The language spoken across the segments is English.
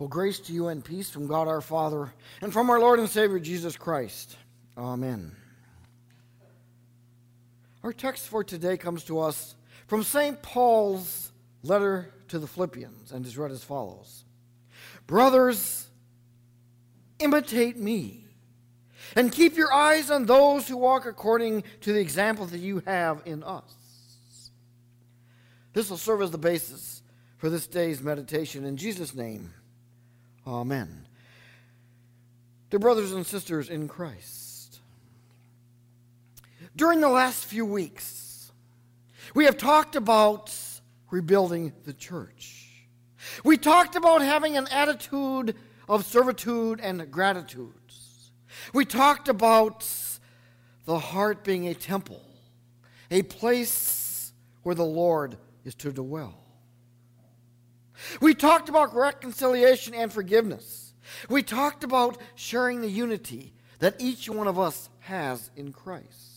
Well, grace to you and peace from God our Father and from our Lord and Savior Jesus Christ. Amen. Our text for today comes to us from St. Paul's letter to the Philippians and is read as follows Brothers, imitate me and keep your eyes on those who walk according to the example that you have in us. This will serve as the basis for this day's meditation. In Jesus' name, amen. Dear brothers and sisters in Christ, during the last few weeks, we have talked about rebuilding the church. We talked about having an attitude of servitude and gratitude. We talked about the heart being a temple, a place where the Lord is to dwell. We talked about reconciliation and forgiveness. We talked about sharing the unity that each one of us has in Christ.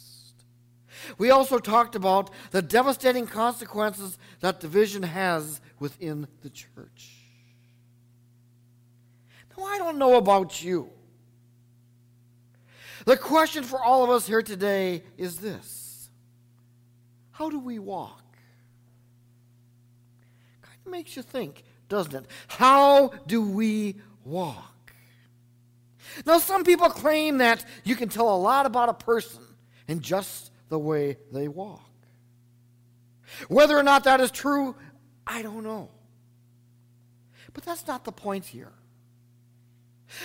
We also talked about the devastating consequences that division has within the church. Now, I don't know about you. The question for all of us here today is this How do we walk? Of makes you think, doesn't it? How do we walk? Now, some people claim that you can tell a lot about a person in just the way they walk. Whether or not that is true, I don't know. But that's not the point here.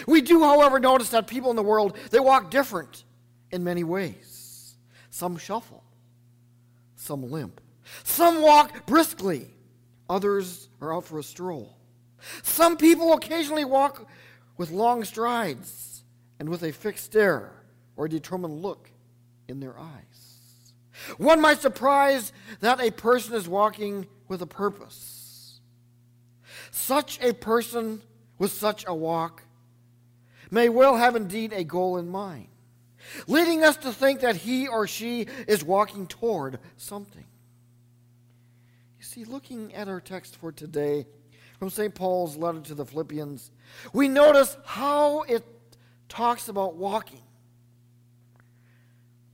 We do, however, notice that people in the world, they walk different in many ways. Some shuffle, some limp. Some walk briskly, others are out for a stroll. Some people occasionally walk with long strides and with a fixed stare or a determined look in their eyes. One might surprise that a person is walking with a purpose. Such a person with such a walk may well have indeed a goal in mind, leading us to think that he or she is walking toward something. See, looking at our text for today from St. Paul's letter to the Philippians, we notice how it talks about walking.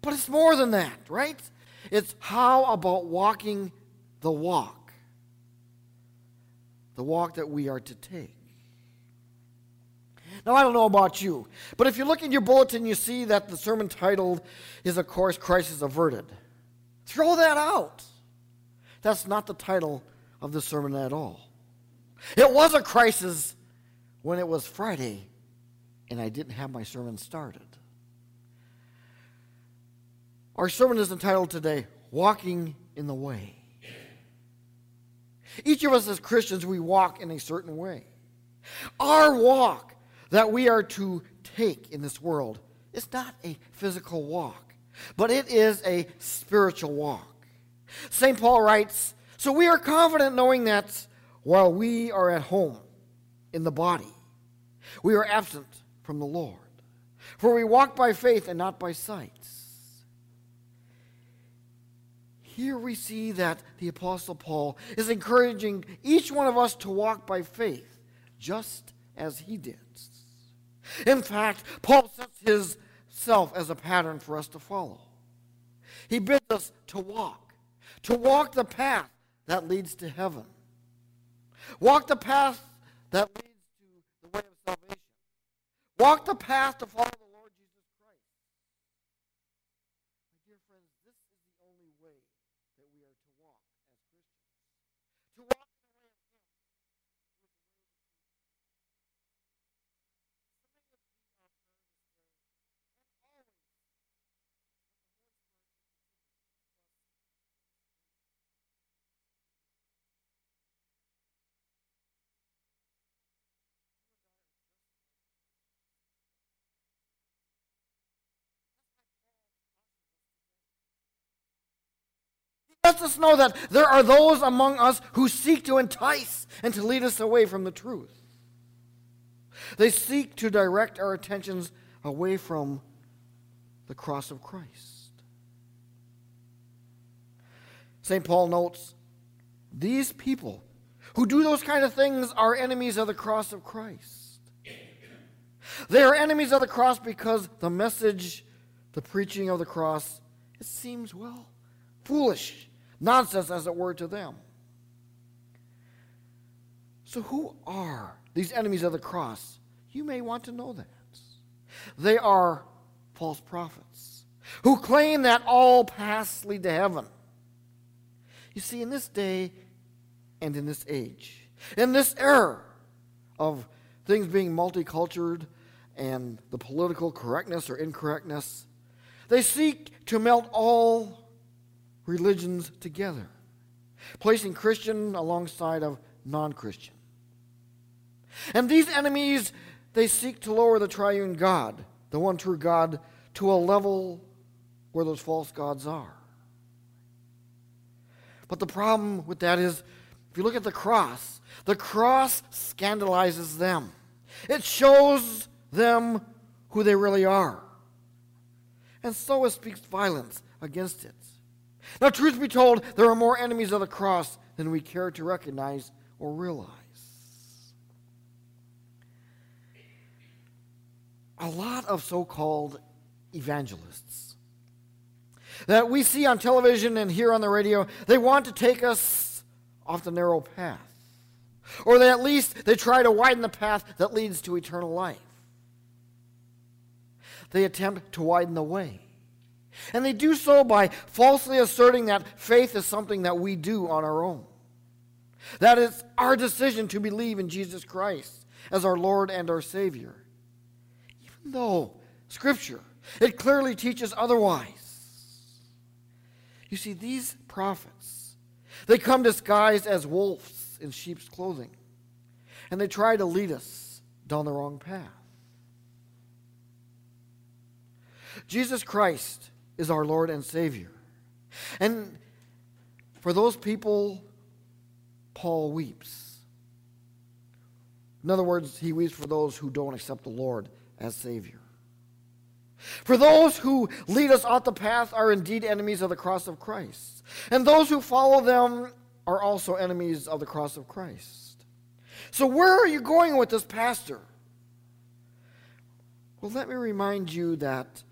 But it's more than that, right? It's how about walking the walk, the walk that we are to take. Now, I don't know about you, but if you look in your bulletin, you see that the sermon titled is, of course, Crisis Averted. Throw that out. That's not the title of the sermon at all. It was a crisis when it was Friday and I didn't have my sermon started. Our sermon is entitled today, Walking in the Way. Each of us as Christians, we walk in a certain way. Our walk that we are to take in this world is not a physical walk, but it is a spiritual walk. St. Paul writes So we are confident knowing that while we are at home in the body, we are absent from the Lord. For we walk by faith and not by sight. Here we see that the Apostle Paul is encouraging each one of us to walk by faith, just as he did. In fact, Paul sets himself as a pattern for us to follow. He bids us to walk, to walk the path that leads to heaven. Walk the path that leads to the way of salvation. Walk the path to follow lets us know that there are those among us who seek to entice and to lead us away from the truth. They seek to direct our attentions away from the cross of Christ. St. Paul notes these people who do those kind of things are enemies of the cross of Christ. They are enemies of the cross because the message, the preaching of the cross, it seems, well, foolish, nonsense, as it were, to them. So, who are these enemies of the cross? You may want to know that. They are false prophets who claim that all paths lead to heaven. You see, in this day and in this age, in this era of things being multicultural and the political correctness or incorrectness, they seek to melt all religions together, placing Christian alongside of non Christian. And these enemies, they seek to lower the triune God, the one true God, to a level where those false gods are. But the problem with that is, if you look at the cross, the cross scandalizes them. It shows them who they really are. And so it speaks violence against it. Now, truth be told, there are more enemies of the cross than we care to recognize or realize. A lot of so called evangelists that we see on television and hear on the radio, they want to take us off the narrow path. Or they at least they try to widen the path that leads to eternal life. They attempt to widen the way. And they do so by falsely asserting that faith is something that we do on our own. That it's our decision to believe in Jesus Christ as our Lord and our Savior. Even though Scripture, it clearly teaches otherwise. You see, these prophets, they come disguised as wolves in sheep's clothing, and they try to lead us down the wrong path. Jesus Christ is our Lord and Savior. And for those people, Paul weeps. In other words, he weeps for those who don't accept the Lord as Savior. For those who lead us off the path are indeed enemies of the cross of Christ. And those who follow them are also enemies of the cross of Christ. So, where are you going with this pastor? Well, let me remind you that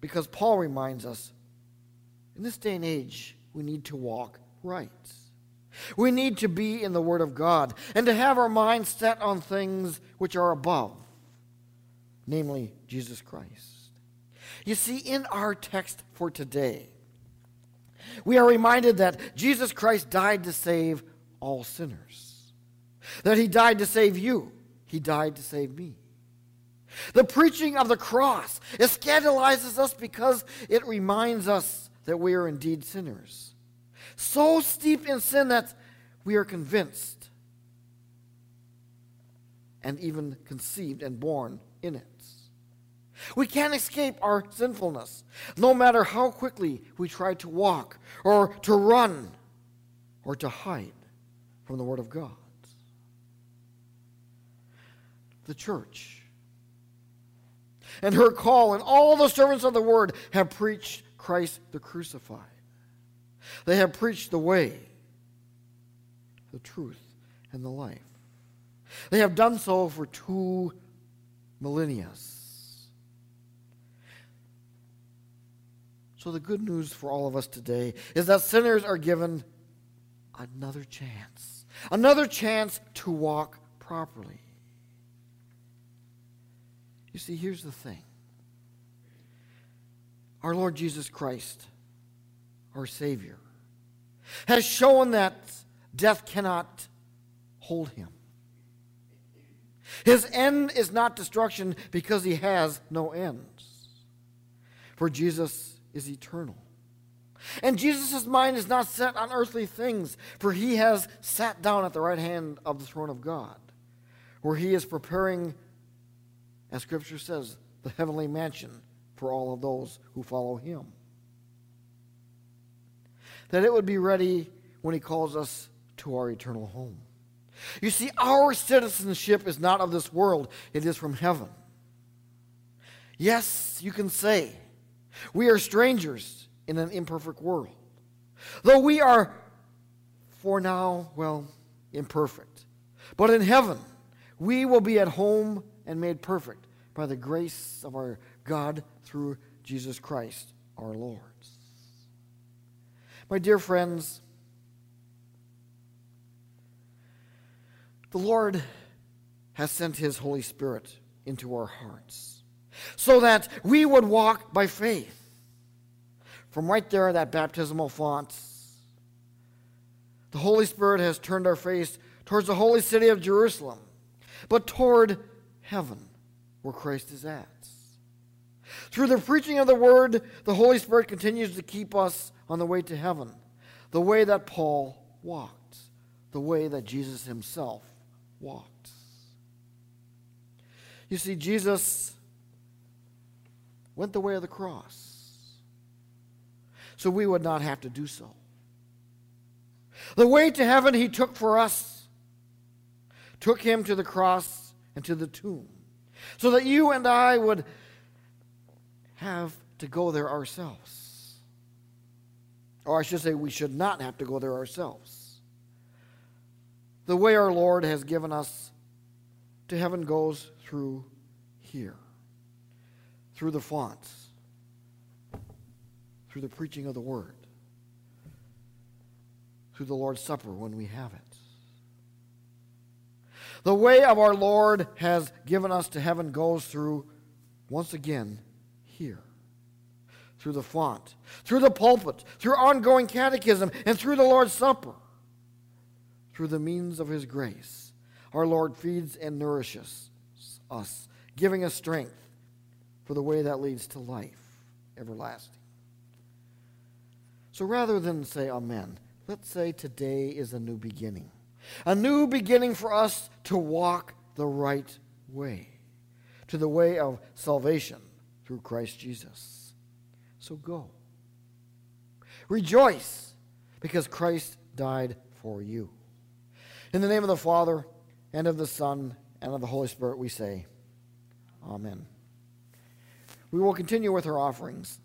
because Paul reminds us in this day and age, we need to walk right. We need to be in the Word of God and to have our minds set on things which are above, namely Jesus Christ. You see, in our text for today, we are reminded that Jesus Christ died to save all sinners, that He died to save you, He died to save me. The preaching of the cross, it scandalizes us because it reminds us that we are indeed sinners. So steep in sin that we are convinced and even conceived and born in it. We can't escape our sinfulness, no matter how quickly we try to walk or to run or to hide from the Word of God. The church and her call, and all the servants of the word have preached Christ the crucified. They have preached the way, the truth, and the life. They have done so for two millennia. So, the good news for all of us today is that sinners are given another chance, another chance to walk properly. You see, here's the thing our Lord Jesus Christ, our Savior, has shown that death cannot hold him. His end is not destruction because he has no ends. For Jesus is eternal. And Jesus' mind is not set on earthly things, for he has sat down at the right hand of the throne of God, where he is preparing as Scripture says, the heavenly mansion for all of those who follow him. That it would be ready when he calls us to our eternal home. You see, our citizenship is not of this world, it is from heaven. Yes, you can say, we are strangers in an imperfect world. Though we are for now, well, imperfect. But in heaven, we will be at home and made perfect by the grace of our God through Jesus Christ our Lord. My dear friends, the Lord has sent his Holy Spirit into our hearts so that we would walk by faith. From right there, that baptismal font, the Holy Spirit has turned our face towards the holy city of Jerusalem, but toward heaven, where Christ is at. Through the preaching of the word, the Holy Spirit continues to keep us on the way to heaven, the way that Paul walked, the way that Jesus himself walked. You see, Jesus went the way of the cross, so we would not have to do so. The way to heaven he took for us took him to the cross and to the tomb, so that you and I would have to go there ourselves. Or I should say, we should not have to go there ourselves. The way our Lord has given us to heaven goes through here, through the fonts, through the preaching of the word, through the Lord's Supper when we have it. The way of our Lord has given us to heaven goes through, once again, here. Through the font, through the pulpit, through ongoing catechism, and through the Lord's Supper. Through the means of His grace, our Lord feeds and nourishes us, giving us strength for the way that leads to life everlasting. So rather than say Amen, let's say today is a new beginning. A new beginning for us to walk the right way, to the way of salvation through Christ Jesus. So go. Rejoice because Christ died for you. In the name of the Father, and of the Son, and of the Holy Spirit, we say, Amen. We will continue with our offerings.